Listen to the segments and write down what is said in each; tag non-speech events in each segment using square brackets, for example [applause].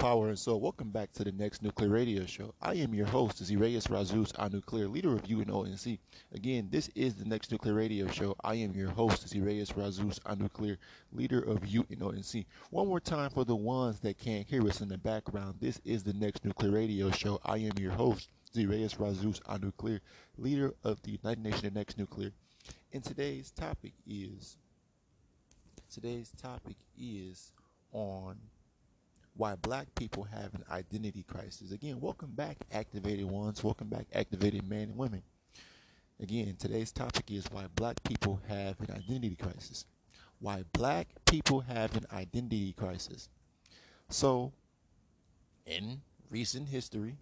power, and soul. Welcome back to the next Nuclear Radio Show. I am your host, Zirayas Razus, a nuclear leader of UNONC. Again, this is the next Nuclear Radio Show. I am your host, Zirayas Razus, a nuclear leader of UNONC. One more time for the ones that can't hear us in the background. This is the next Nuclear Radio Show. I am your host, Zirayas Razus, a nuclear leader of the United Nations the Next Nuclear. And today's topic is today's topic is on why black people have an identity crisis. Again, welcome back, activated ones. Welcome back, activated men and women. Again, today's topic is why black people have an identity crisis. Why black people have an identity crisis. So, in recent history,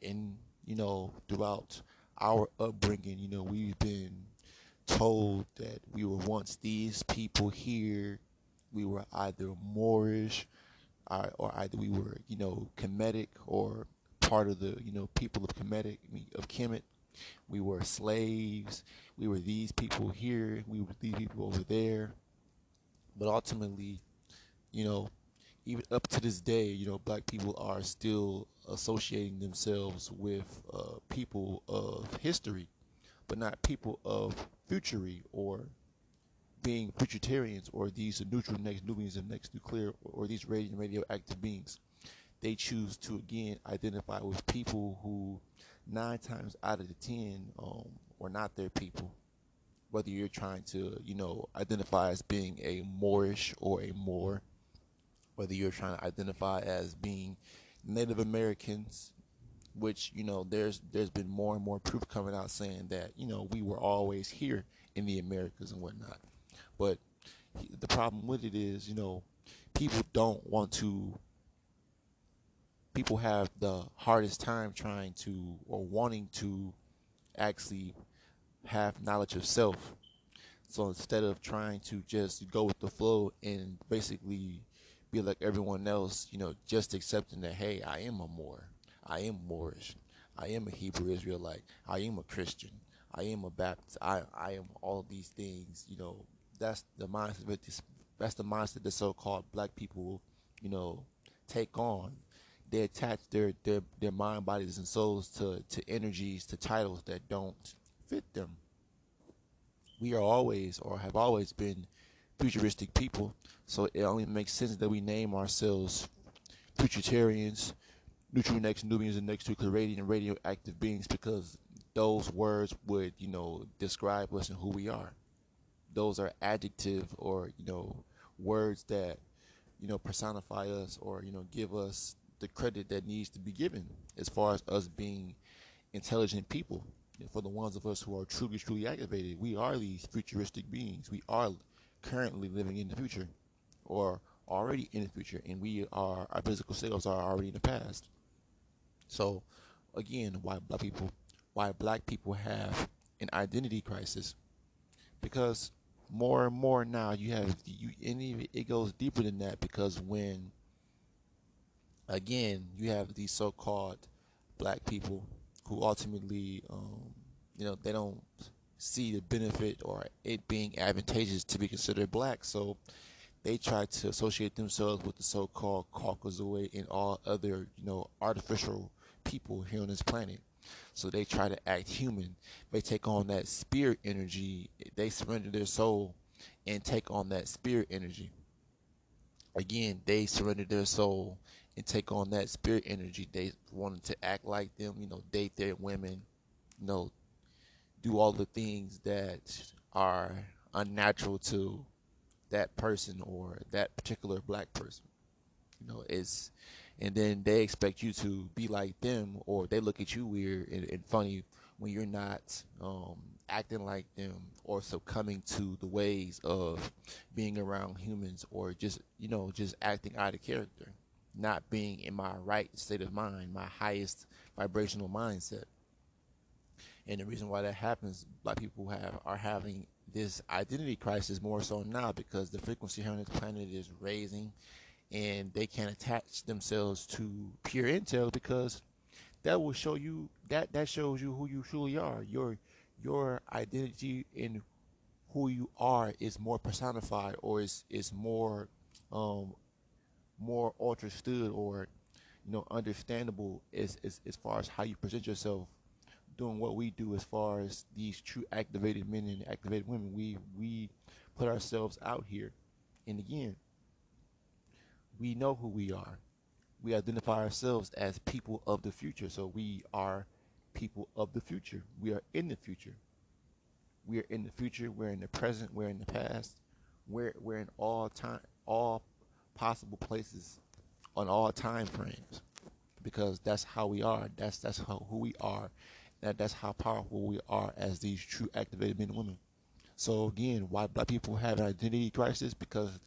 in, you know, throughout our upbringing, you know, we've been told that we were once these people here. We were either Moorish, or either we were, you know, Kemetic or part of the, you know, people of Kemetic, of Kemet. We were slaves. We were these people here. We were these people over there. But ultimately, you know, even up to this day, you know, black people are still associating themselves with uh, people of history, but not people of futury or being futuritarians or these neutral next Nubians and next nuclear or these radio radioactive beings. They choose to again identify with people who nine times out of the ten um, were not their people. Whether you're trying to, you know, identify as being a Moorish or a Moor, whether you're trying to identify as being Native Americans, which you know there's there's been more and more proof coming out saying that you know we were always here in the Americas and whatnot. But the problem with it is, you know, people don't want to. People have the hardest time trying to or wanting to actually have knowledge of self. So instead of trying to just go with the flow and basically be like everyone else, you know, just accepting that, hey, I am a Moor, I am Moorish, I am a Hebrew Israelite, I am a Christian, I am a Baptist, I, I am all these things, you know, that's the mindset that's the mindset that so-called black people, you know, take on. They attach their their their mind, bodies, and souls to to energies, to titles that don't fit them. We are always, or have always been, futuristic people. So it only makes sense that we name ourselves futuritarians, neutral next Nubians, and next to and radioactive beings because those words would, you know, describe us and who we are those are adjective or you know words that you know personify us or you know give us the credit that needs to be given as far as us being intelligent people. For the ones of us who are truly truly activated we are these futuristic beings. We are currently living in the future or already in the future and we are our physical selves are already in the past. So again why black people why black people have an identity crisis? Because more and more now you have you and even it goes deeper than that because when again you have these so-called black people who ultimately um, you know they don't see the benefit or it being advantageous to be considered black. So they try to associate themselves with the so-called Caucasoid and all other you know artificial people here on this planet so they try to act human. They take on that spirit energy. They surrender their soul and take on that spirit energy. Again, they surrender their soul and take on that spirit energy. They wanted to act like them, you know, date their women, you know, do all the things that are unnatural to that person or that particular black person. You know, it's and then they expect you to be like them, or they look at you weird and, and funny when you're not um, acting like them or succumbing to the ways of being around humans, or just you know just acting out of character, not being in my right state of mind, my highest vibrational mindset. And the reason why that happens, black people have are having this identity crisis more so now because the frequency here on this planet is raising and they can attach themselves to pure intel because that will show you that that shows you who you truly are. Your your identity and who you are is more personified or is is more um, more understood or you know understandable as, as as far as how you present yourself doing what we do as far as these true activated men and activated women we we put ourselves out here and again we know who we are we identify ourselves as people of the future so we are people of the future we are in the future we are in the future we're in the present we're in the past we're we're in all time all possible places on all time frames because that's how we are. That's that's how, who we are. That that's how powerful we are as these true activated men and women. So again, why black people have an identity crisis? Because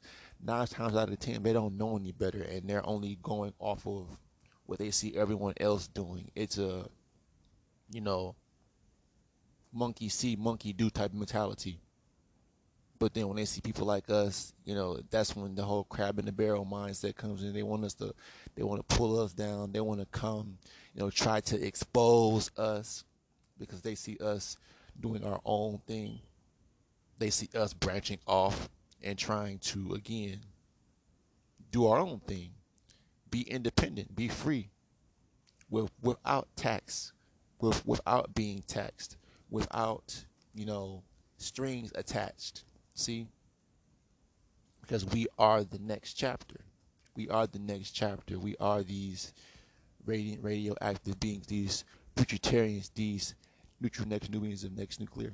nine times out of ten they don't know any better and they're only going off of what they see everyone else doing. It's a you know monkey see, monkey do type mentality. But then when they see people like us, you know, that's when the whole crab in the barrel mindset comes in. They want us to, they want to pull us down. They want to come, you know, try to expose us because they see us doing our own thing. They see us branching off and trying to again do our own thing, be independent, be free, with, without tax, with, without being taxed, without you know strings attached. See? Because we are the next chapter. We are the next chapter. We are these radiant, radioactive beings, these futuritarians, these neutral next Nubians of next nuclear.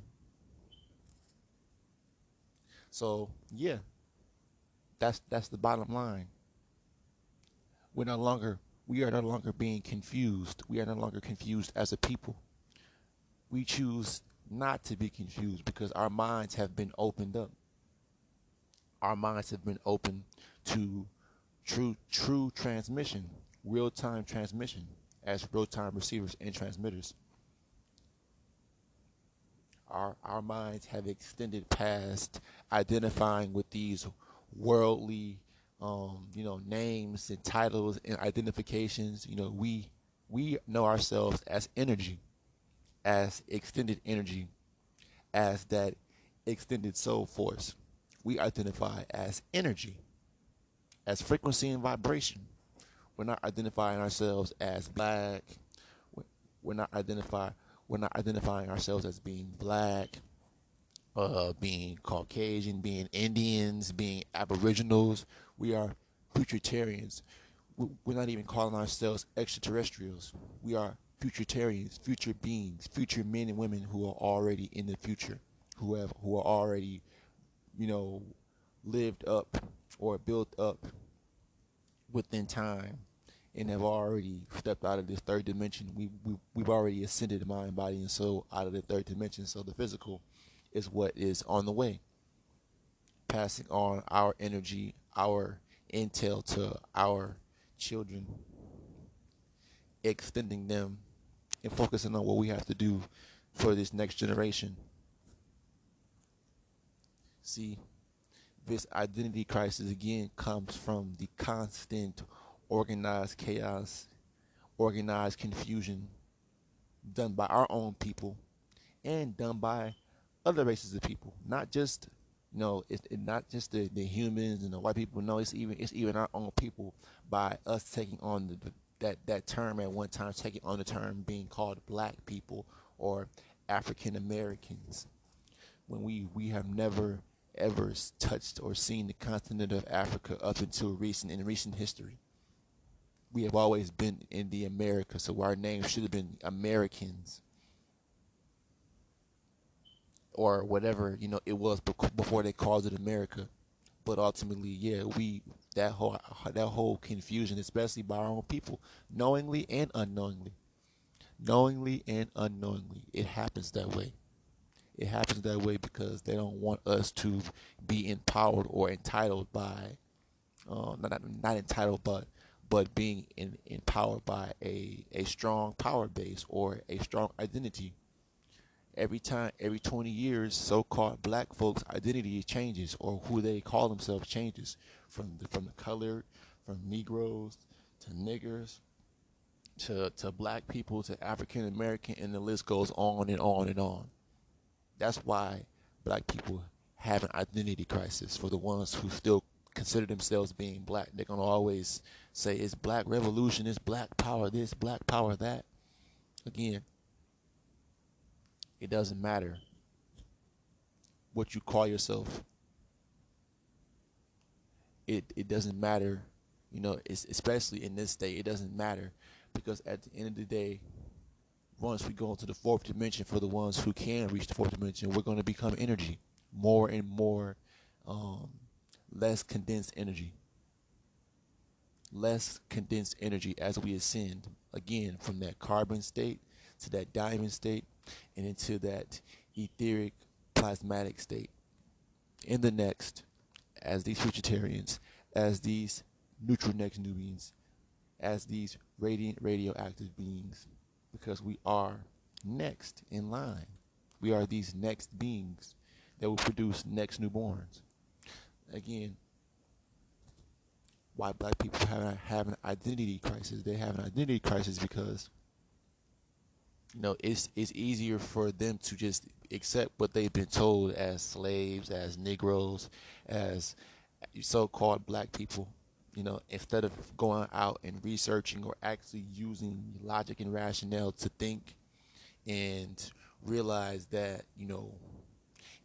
So yeah, that's that's the bottom line. We're no longer we are no longer being confused. We are no longer confused as a people. We choose not to be confused because our minds have been opened up. Our minds have been open to true true transmission, real time transmission as real time receivers and transmitters. Our our minds have extended past identifying with these worldly um, you know, names and titles and identifications. You know, we we know ourselves as energy as extended energy, as that extended soul force. We identify as energy, as frequency and vibration. We're not identifying ourselves as black. We're not identify. We're not identifying ourselves as being black, uh, being Caucasian, being Indians, being Aboriginals. We are futuritarians. We're not even calling ourselves extraterrestrials. We are futuritarians, future beings, future men and women who are already in the future, who have who are already, you know, lived up or built up within time and have already stepped out of this third dimension. We, we we've already ascended mind, body, and soul out of the third dimension. So the physical is what is on the way. Passing on our energy, our intel to our children, extending them and focusing on what we have to do for this next generation. See, this identity crisis again comes from the constant organized chaos, organized confusion done by our own people and done by other races of people, not just you know, it's it not just the, the humans and the white people. No, it's even it's even our own people by us taking on the, that that term at one time taking on the term being called black people or African Americans when we we have never ever touched or seen the continent of Africa up until recent in recent history. We have always been in the America, so our name should have been Americans or whatever you know it was before they called it America. But ultimately, yeah, we that whole that whole confusion, especially by our own people, knowingly and unknowingly, knowingly and unknowingly, it happens that way. It happens that way because they don't want us to be empowered or entitled by, uh, not not entitled, but but being in, empowered by a a strong power base or a strong identity every time, every 20 years, so-called black folks' identity changes or who they call themselves changes from the, from the colored, from Negroes to niggers to to black people to African American, and the list goes on and on and on. That's why black people have an identity crisis for the ones who still consider themselves being black. They're gonna always say it's black revolution, it's black power this, black power that. Again, it doesn't matter what you call yourself. It it doesn't matter, you know, especially in this state, it doesn't matter because at the end of the day, once we go into the fourth dimension for the ones who can reach the fourth dimension, we're going to become energy, more and more, um, less condensed energy, less condensed energy as we ascend again from that carbon state to that diamond state and into that etheric plasmatic state. In the next, as these futuritarians, as these neutral next Nubians, as these radiant radioactive beings, because we are next in line. We are these next beings that will produce next newborns. Again, why black people have, have an identity crisis. They have an identity crisis because you know it's it's easier for them to just accept what they've been told as slaves, as Negroes, as so-called black people. You know, instead of going out and researching or actually using logic and rationale to think and realize that you know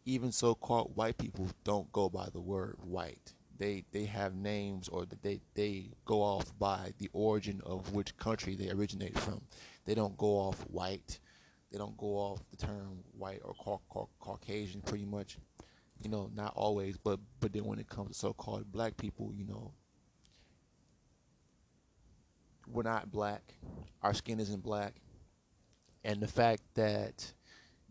even so-called white people don't go by the word white. They they have names or they they go off by the origin of which country they originate from. They don't go off white. They don't go off the term white or ca- ca- Caucasian, pretty much. You know, not always, but but then when it comes to so-called black people, you know, we're not black. Our skin isn't black, and the fact that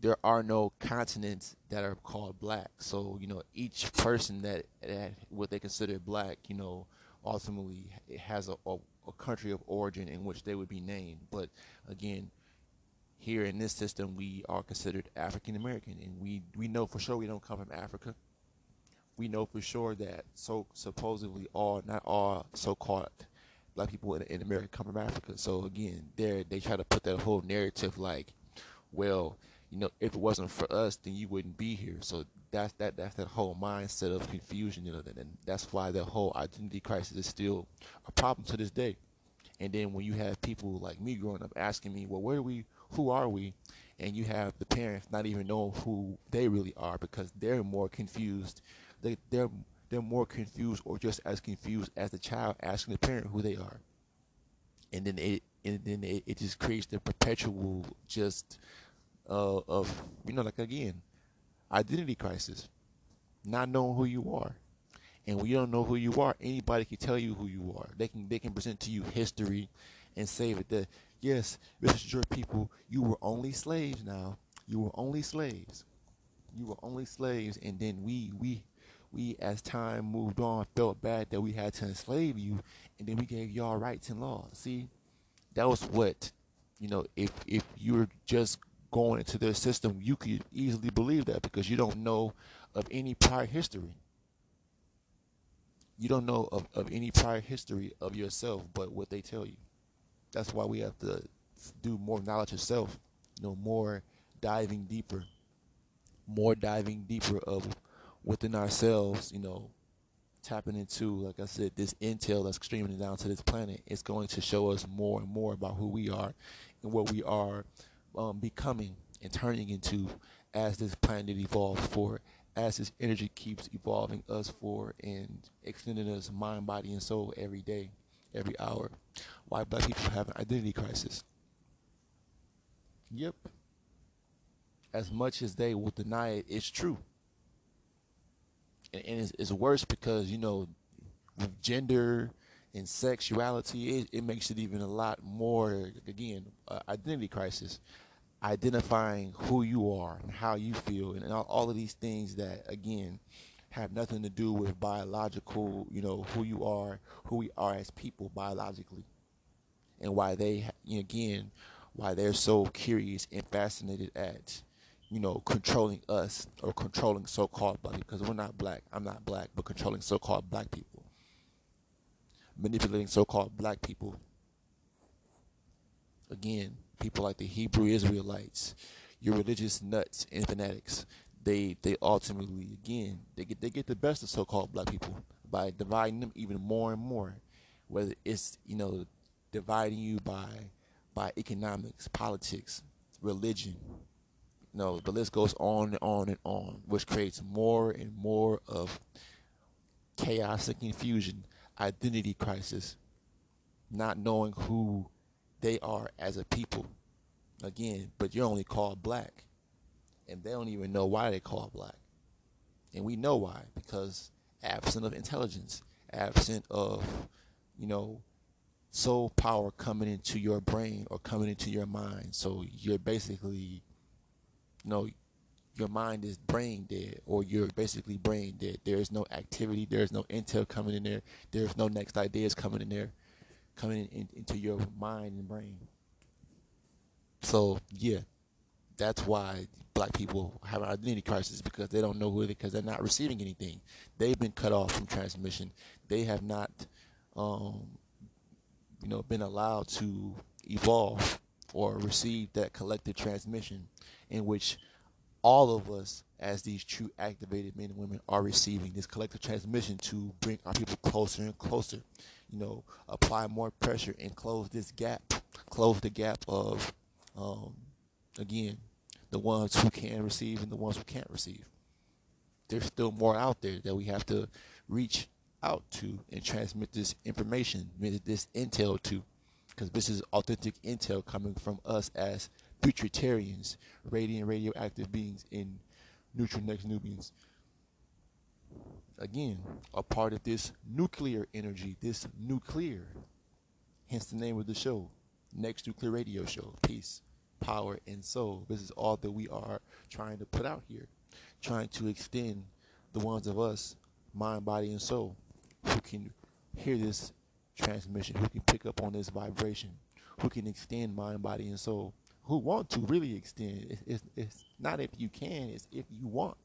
there are no continents that are called black. So you know, each person that, that what they consider black, you know, ultimately it has a, a, a country of origin in which they would be named. But again, here in this system, we are considered African American, and we we know for sure we don't come from Africa. We know for sure that so supposedly all not all so-called black people in, in America come from Africa. So again, there they try to put that whole narrative like, well, you know, if it wasn't for us, then you wouldn't be here. So that's that that's that whole mindset of confusion, you know, and that's why the whole identity crisis is still a problem to this day. And then when you have people like me growing up asking me, well, where are we? Who are we? And you have the parents not even knowing who they really are because they're more confused. They they're they're more confused or just as confused as the child asking the parent who they are. And then it and then it, it just creates the perpetual just uh, of you know like again identity crisis not knowing who you are. And when you don't know who you are anybody can tell you who you are. They can they can present to you history and say that yes this is your people you were only slaves now. You were only slaves. You were only slaves. And then we we we as time moved on felt bad that we had to enslave you. And then we gave y'all rights and laws. See that was what you know if if you're just going into their system, you could easily believe that because you don't know of any prior history. You don't know of, of any prior history of yourself but what they tell you. That's why we have to do more knowledge of self, you know, more diving deeper, more diving deeper of within ourselves, you know, tapping into, like I said, this intel that's streaming down to this planet. It's going to show us more and more about who we are and what we are um, becoming and turning into as this planet evolves forward, as this energy keeps evolving us forward and extending us mind, body, and soul every day, every hour. Why black people have an identity crisis. Yep. As much as they will deny it, it's true. And, and it's, it's, worse because, you know, with gender and sexuality, it, it makes it even a lot more, again, uh, identity crisis identifying who you are and how you feel and all, all of these things that again have nothing to do with biological you know who you are who we are as people biologically and why they again why they're so curious and fascinated at you know controlling us or controlling so-called black because we're not black. I'm not black but controlling so-called black people. Manipulating so-called black people again people like the Hebrew Israelites, your religious nuts and fanatics, they they ultimately again they get they get the best of so-called black people by dividing them even more and more. Whether it's you know dividing you by by economics, politics, religion. You know, the list goes on and on and on, which creates more and more of chaos and confusion, identity crisis, not knowing who they are as a people. Again, but you're only called black. And they don't even know why they call black. And we know why, because absent of intelligence, absent of, you know, soul power coming into your brain or coming into your mind. So you're basically, you know, your mind is brain dead or you're basically brain dead. There is no activity, there is no intel coming in there, there's no next ideas coming in there, coming in, into your mind and brain. So yeah, that's why black people have an identity crisis because they don't know who they because they're not receiving anything. They've been cut off from transmission. They have not um, you know, been allowed to evolve or receive that collective transmission in which all of us as these true activated men and women are receiving this collective transmission to bring our people closer and closer you know apply more pressure and close this gap close the gap of um, again the ones who can receive and the ones who can't receive there's still more out there that we have to reach out to and transmit this information, this intel to, because this is authentic intel coming from us as futuritarians, radiant radioactive beings in neutral next Nubians. Again, a part of this nuclear energy, this nuclear, hence the name of the show, Next Nuclear Radio Show. Peace, power, and soul. This is all that we are trying to put out here, trying to extend the ones of us, mind, body, and soul who can hear this transmission, who can pick up on this vibration, who can extend mind, body, and soul, who want to really extend. It's, it's, it's not if you can, it's if you want,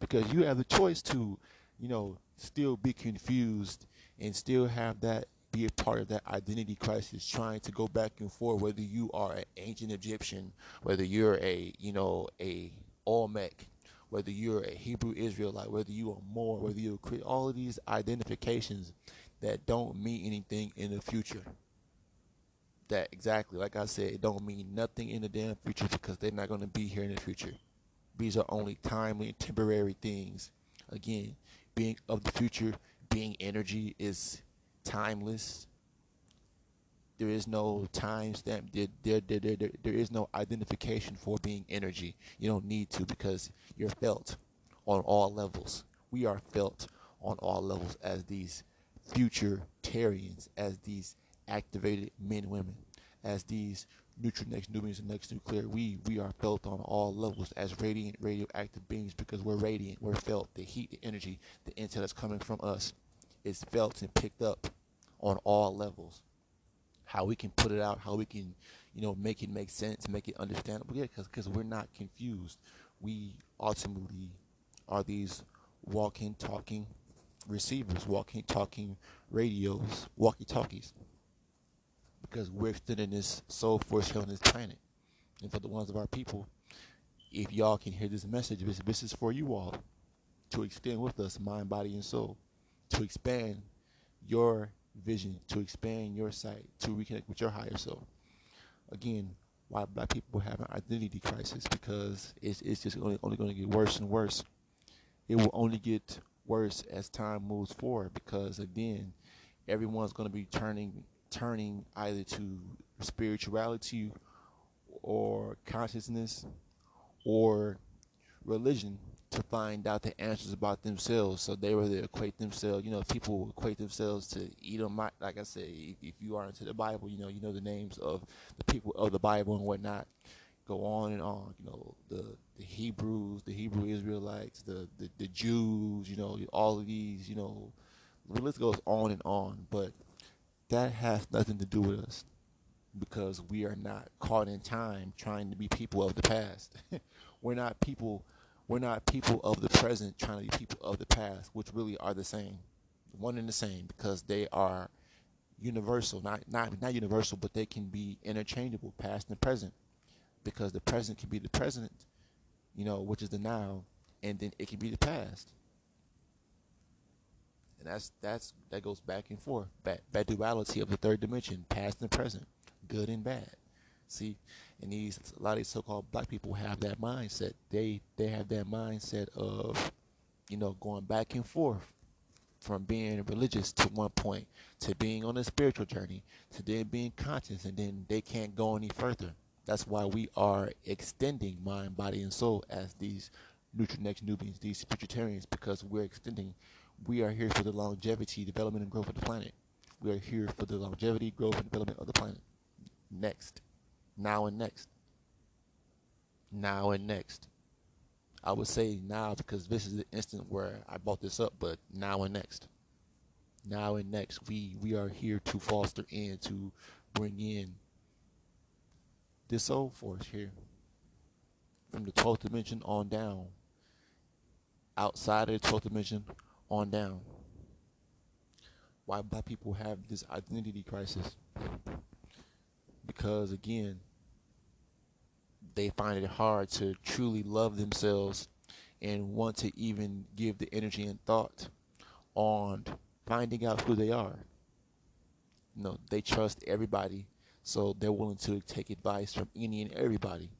because you have the choice to, you know, still be confused and still have that be a part of that identity crisis, trying to go back and forth. Whether you are an ancient Egyptian, whether you're a, you know, a Olmec, whether you're a Hebrew Israelite, whether you are Moor, whether you create all of these identifications that don't mean anything in the future. That exactly, like I said, it don't mean nothing in the damn future because they're not going to be here in the future. These are only timely and temporary things. Again, being of the future, being energy is timeless. There is no timestamp. There, there, there, there, there is no identification for being energy. You don't need to because you're felt on all levels. We are felt on all levels as these future Tarians, as these activated men women, as these neutral next Nubians and next nuclear. We we are felt on all levels as radiant radioactive beings because we're radiant. We're felt. The heat, the energy, the intel that's coming from us is felt and picked up on all levels how we can put it out, how we can, you know, make it make sense, make it understandable. Yeah, because we're not confused. We ultimately are these walking, talking receivers, walking, talking radios, walkie-talkies. Because we're extending this soul force here on this planet. And for the ones of our people, if y'all can hear this message, this, this is for you all to extend with us mind, body, and soul, to expand your vision, to expand your sight, to reconnect with your higher self. Again, why black people have an identity crisis because it's, it's just only, only going to get worse and worse. It will only get worse as time moves forward because again, everyone's going to be turning turning either to spirituality or consciousness or religion to find out the answers about themselves. So they to equate themselves, you know, people equate themselves to Edom. Like I said, if, if you are into the Bible, you know, you know the names of the people of the Bible and whatnot. Go on and on, you know, the the Hebrews, the Hebrew Israelites, the, the, the Jews, you know, all of these, you know, the list goes on and on. But that has nothing to do with us because we are not caught in time trying to be people of the past. [laughs] We're not people we're not people of the present trying to be people of the past, which really are the same, one and the same, because they are universal, not not not universal, but they can be interchangeable, past and present, because the present can be the present, you know, which is the now, and then it can be the past. And that's that's that goes back and forth. That that duality of the third dimension, past and present, good and bad. See, and these a lot of these so-called black people have that mindset. They they have that mindset of, you know, going back and forth from being religious to one point to being on a spiritual journey to then being conscious, and then they can't go any further. That's why we are extending mind, body, and soul as these neutral next Nubians, these futuritarians, because we're extending. We are here for the longevity, development, and growth of the planet. We are here for the longevity, growth, and development of the planet. Next. Now and next. Now and next. I would say now because this is the instant where I brought this up, but now and next. Now and next, we we are here to foster and to bring in this soul force here from the 12th dimension on down outside of the 12th dimension on down why black people have this identity crisis because again they find it hard to truly love themselves and want to even give the energy and thought on finding out who they are. You know, they trust everybody, so they're willing to take advice from any and everybody.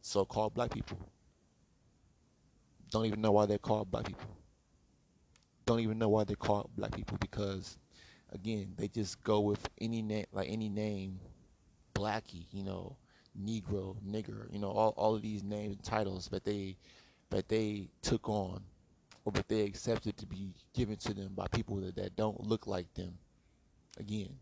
So called black people. Don't even know why they're called black people. Don't even know why they call black people because again, they just go with any name like any name blackie, you know, negro, nigger, you know, all, all of these names and titles that they that they took on or that they accepted to be given to them by people that, that don't look like them. Again,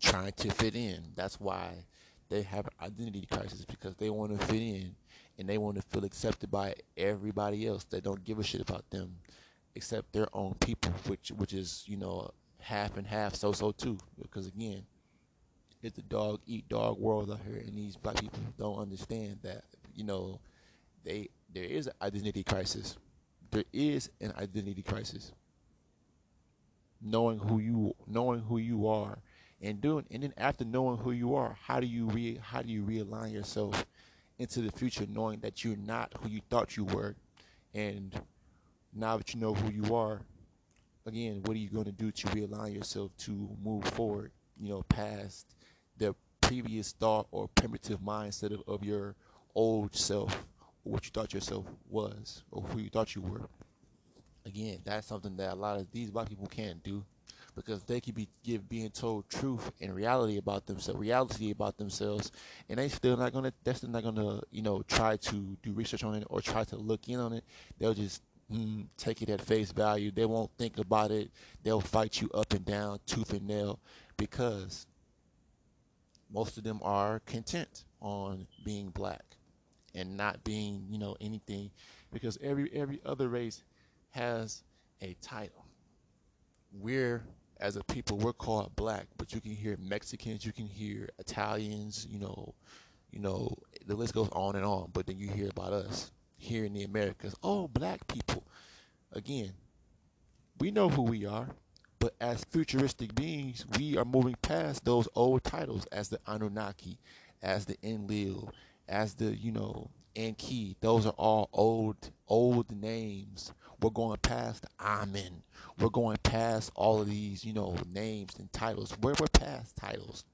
trying to fit in. That's why they have an identity crisis because they want to fit in and they want to feel accepted by everybody else that don't give a shit about them except their own people, which which is, you know, half and half so so too. Because again, it's a dog eat dog world out here, and these black people don't understand that you know they there is an identity crisis. There is an identity crisis. Knowing who you knowing who you are, and doing and then after knowing who you are, how do you re how do you realign yourself into the future, knowing that you're not who you thought you were, and now that you know who you are, again, what are you going to do to realign yourself to move forward? You know, past the previous thought or primitive mindset of, of your old self or what you thought yourself was or who you thought you were. Again, that's something that a lot of these black people can't do because they could be give, being told truth and reality about themselves, reality about themselves, and they still not gonna. Still not gonna, you know, try to do research on it or try to look in on it. They'll just mm, take it at face value. They won't think about it. They'll fight you up and down, tooth and nail, because most of them are content on being black and not being, you know, anything because every every other race has a title. We're as a people we're called black, but you can hear Mexicans, you can hear Italians, you know, you know, the list goes on and on, but then you hear about us here in the Americas. Oh, black people. Again, we know who we are. But as futuristic beings, we are moving past those old titles as the Anunnaki, as the Enlil, as the, you know, Enki. Those are all old, old names. We're going past Amen. We're going past all of these, you know, names and titles. We're, we're past titles.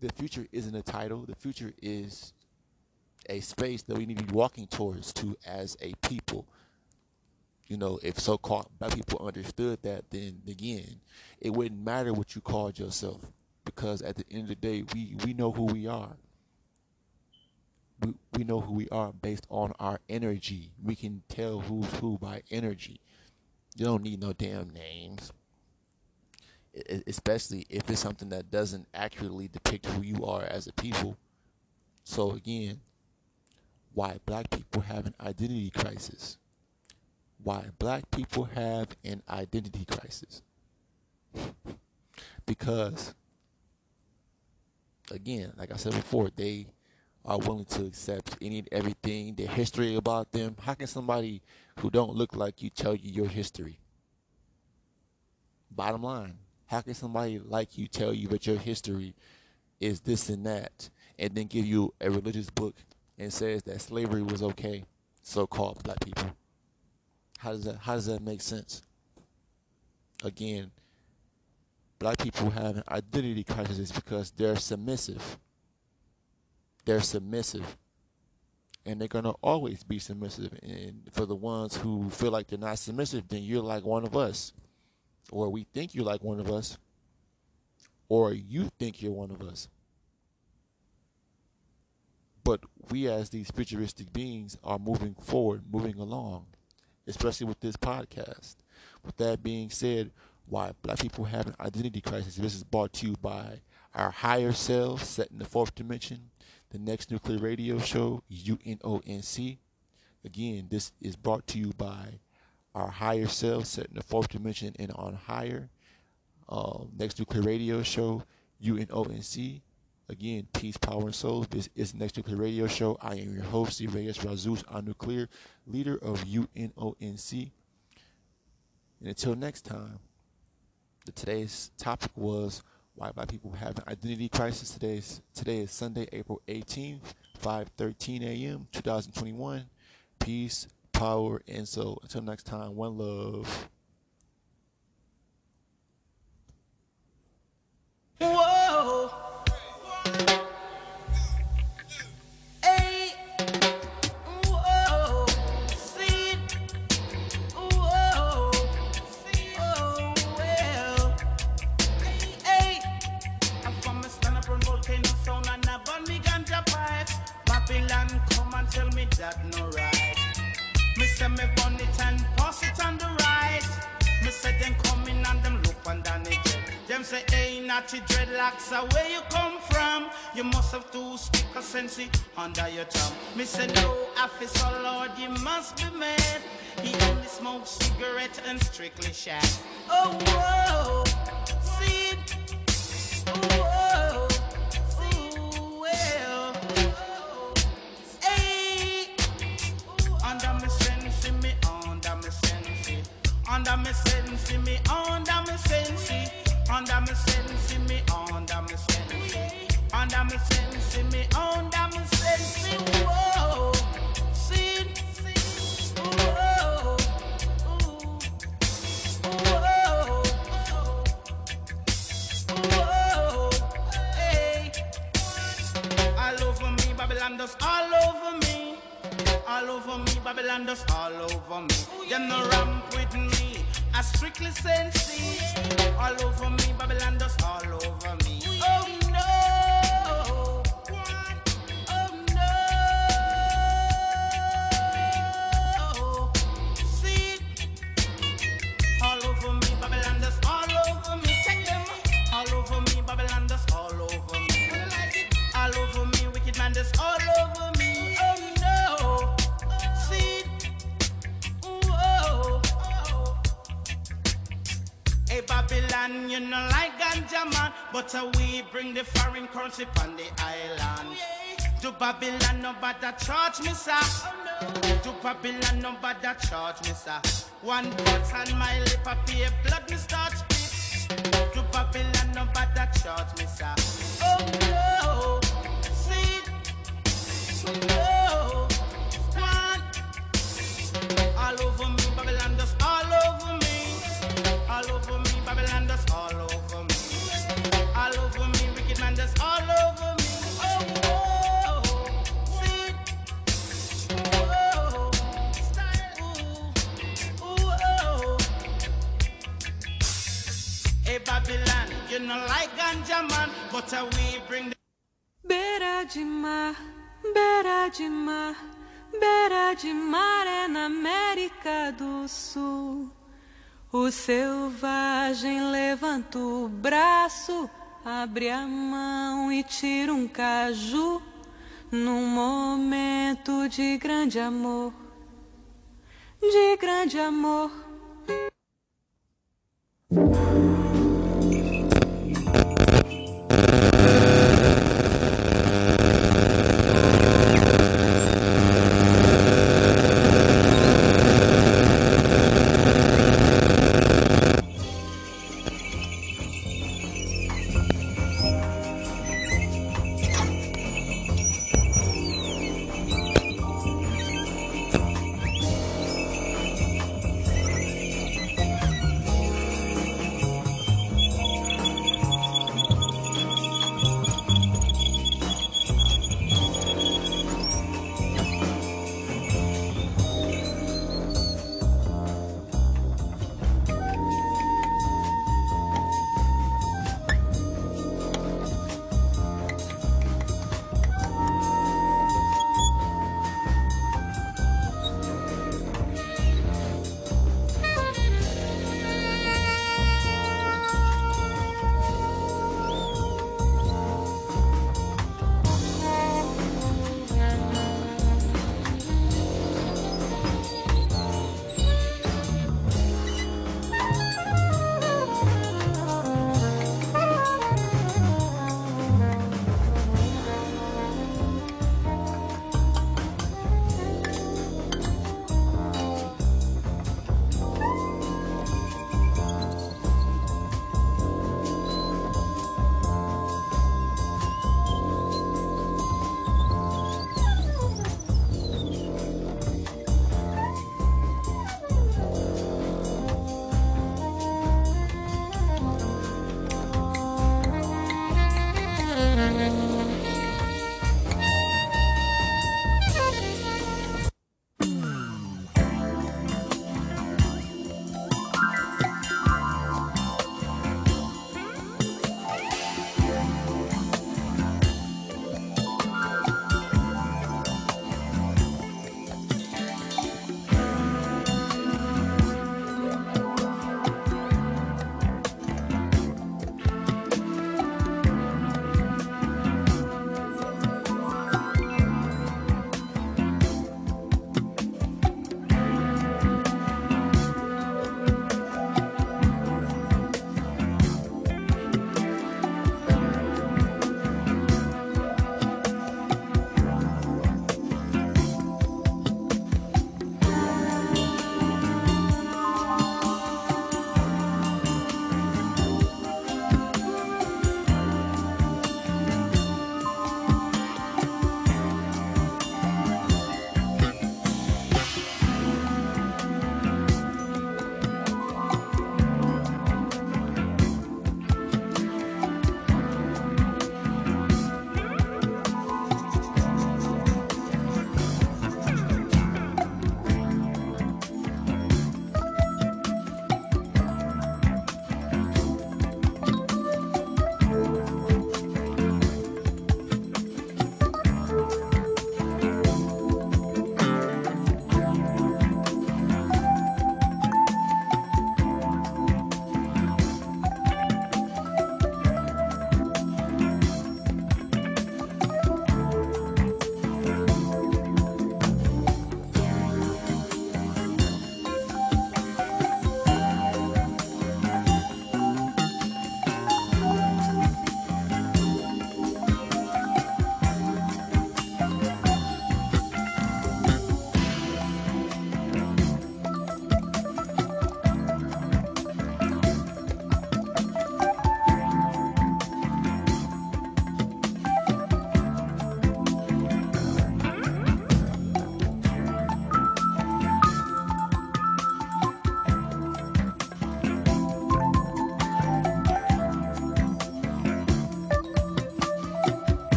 The future isn't a title. The future is a space that we need to be walking towards to as a people you know, if so-called black people understood that, then again, it wouldn't matter what you called yourself, because at the end of the day, we we know who we are. We we know who we are based on our energy. We can tell who's who by energy. You don't need no damn names. Especially if it's something that doesn't accurately depict who you are as a people. So again, why black people have an identity crisis why black people have an identity crisis. [laughs] because, again, like I said before, they are willing to accept any and everything, their history about them. How can somebody who don't look like you tell you your history? Bottom line, how can somebody like you tell you that your history is this and that, and then give you a religious book and says that slavery was okay, so-called black people? How does that how does that make sense? Again, black people have an identity crisis because they're submissive. They're submissive. And they're gonna always be submissive. And for the ones who feel like they're not submissive, then you're like one of us. Or we think you're like one of us. Or you think you're one of us. But we as these futuristic beings are moving forward, moving along, especially with this podcast. With that being said, why black people have an identity crisis. This is brought to you by our higher selves set in the fourth dimension, the next nuclear radio show, UNONC. Again, this is brought to you by our higher selves set in the fourth dimension and on higher. Uh, next nuclear radio show, UNONC. Again, peace, power, and souls. This is Next Nuclear Radio Show. I am your host, Reyes Razus our Nuclear, leader of UNONC. And until next time, today's topic was why black people have an identity crisis. Today's today is Sunday, April 18th, 5:13 a.m. 2021. Peace, power, and soul. Until next time, one love. Whoa. That no right. Me say me and pass it on the right. Me say them coming and them look and down the. Them say, hey, natty dreadlocks, uh, where you come from? You must have two stick of sense under your tongue. Me say, no, officer, Lord, you must be mad. He only smokes cigarette and strictly shag. Oh, whoa, under me sense, me under me sense, under me sense, me under me sense, under me sense, me under me sense. Whoa, sin, whoa, whoa, whoa, hey. All over me, Babylon does all over me all over me, Babylon dust all over me. Them no me, I strictly sense All over me, Babylon dust all over me. But uh, we bring the foreign currency on the island. To Babylon, nobody charge me, sir. To Babylon, nobody charge me, sir. One cut on my lip, I pay blood, me start spit. To Babylon, nobody charge me, sir. Oh no, see, no, one. All over me, Babylon, just all over me, all over me. Babylon that's all over. All over me, wicked man that's all over me. Oh, oh, see. Oh, style. Ooh, ooh, oh. Hey, Babylon, you know like ganja man, but uh, we bring the... Beira de mar, beira de mar, beira de mar é na América do Sul. O selvagem levanta o braço, abre a mão e tira um caju num momento de grande amor, de grande amor.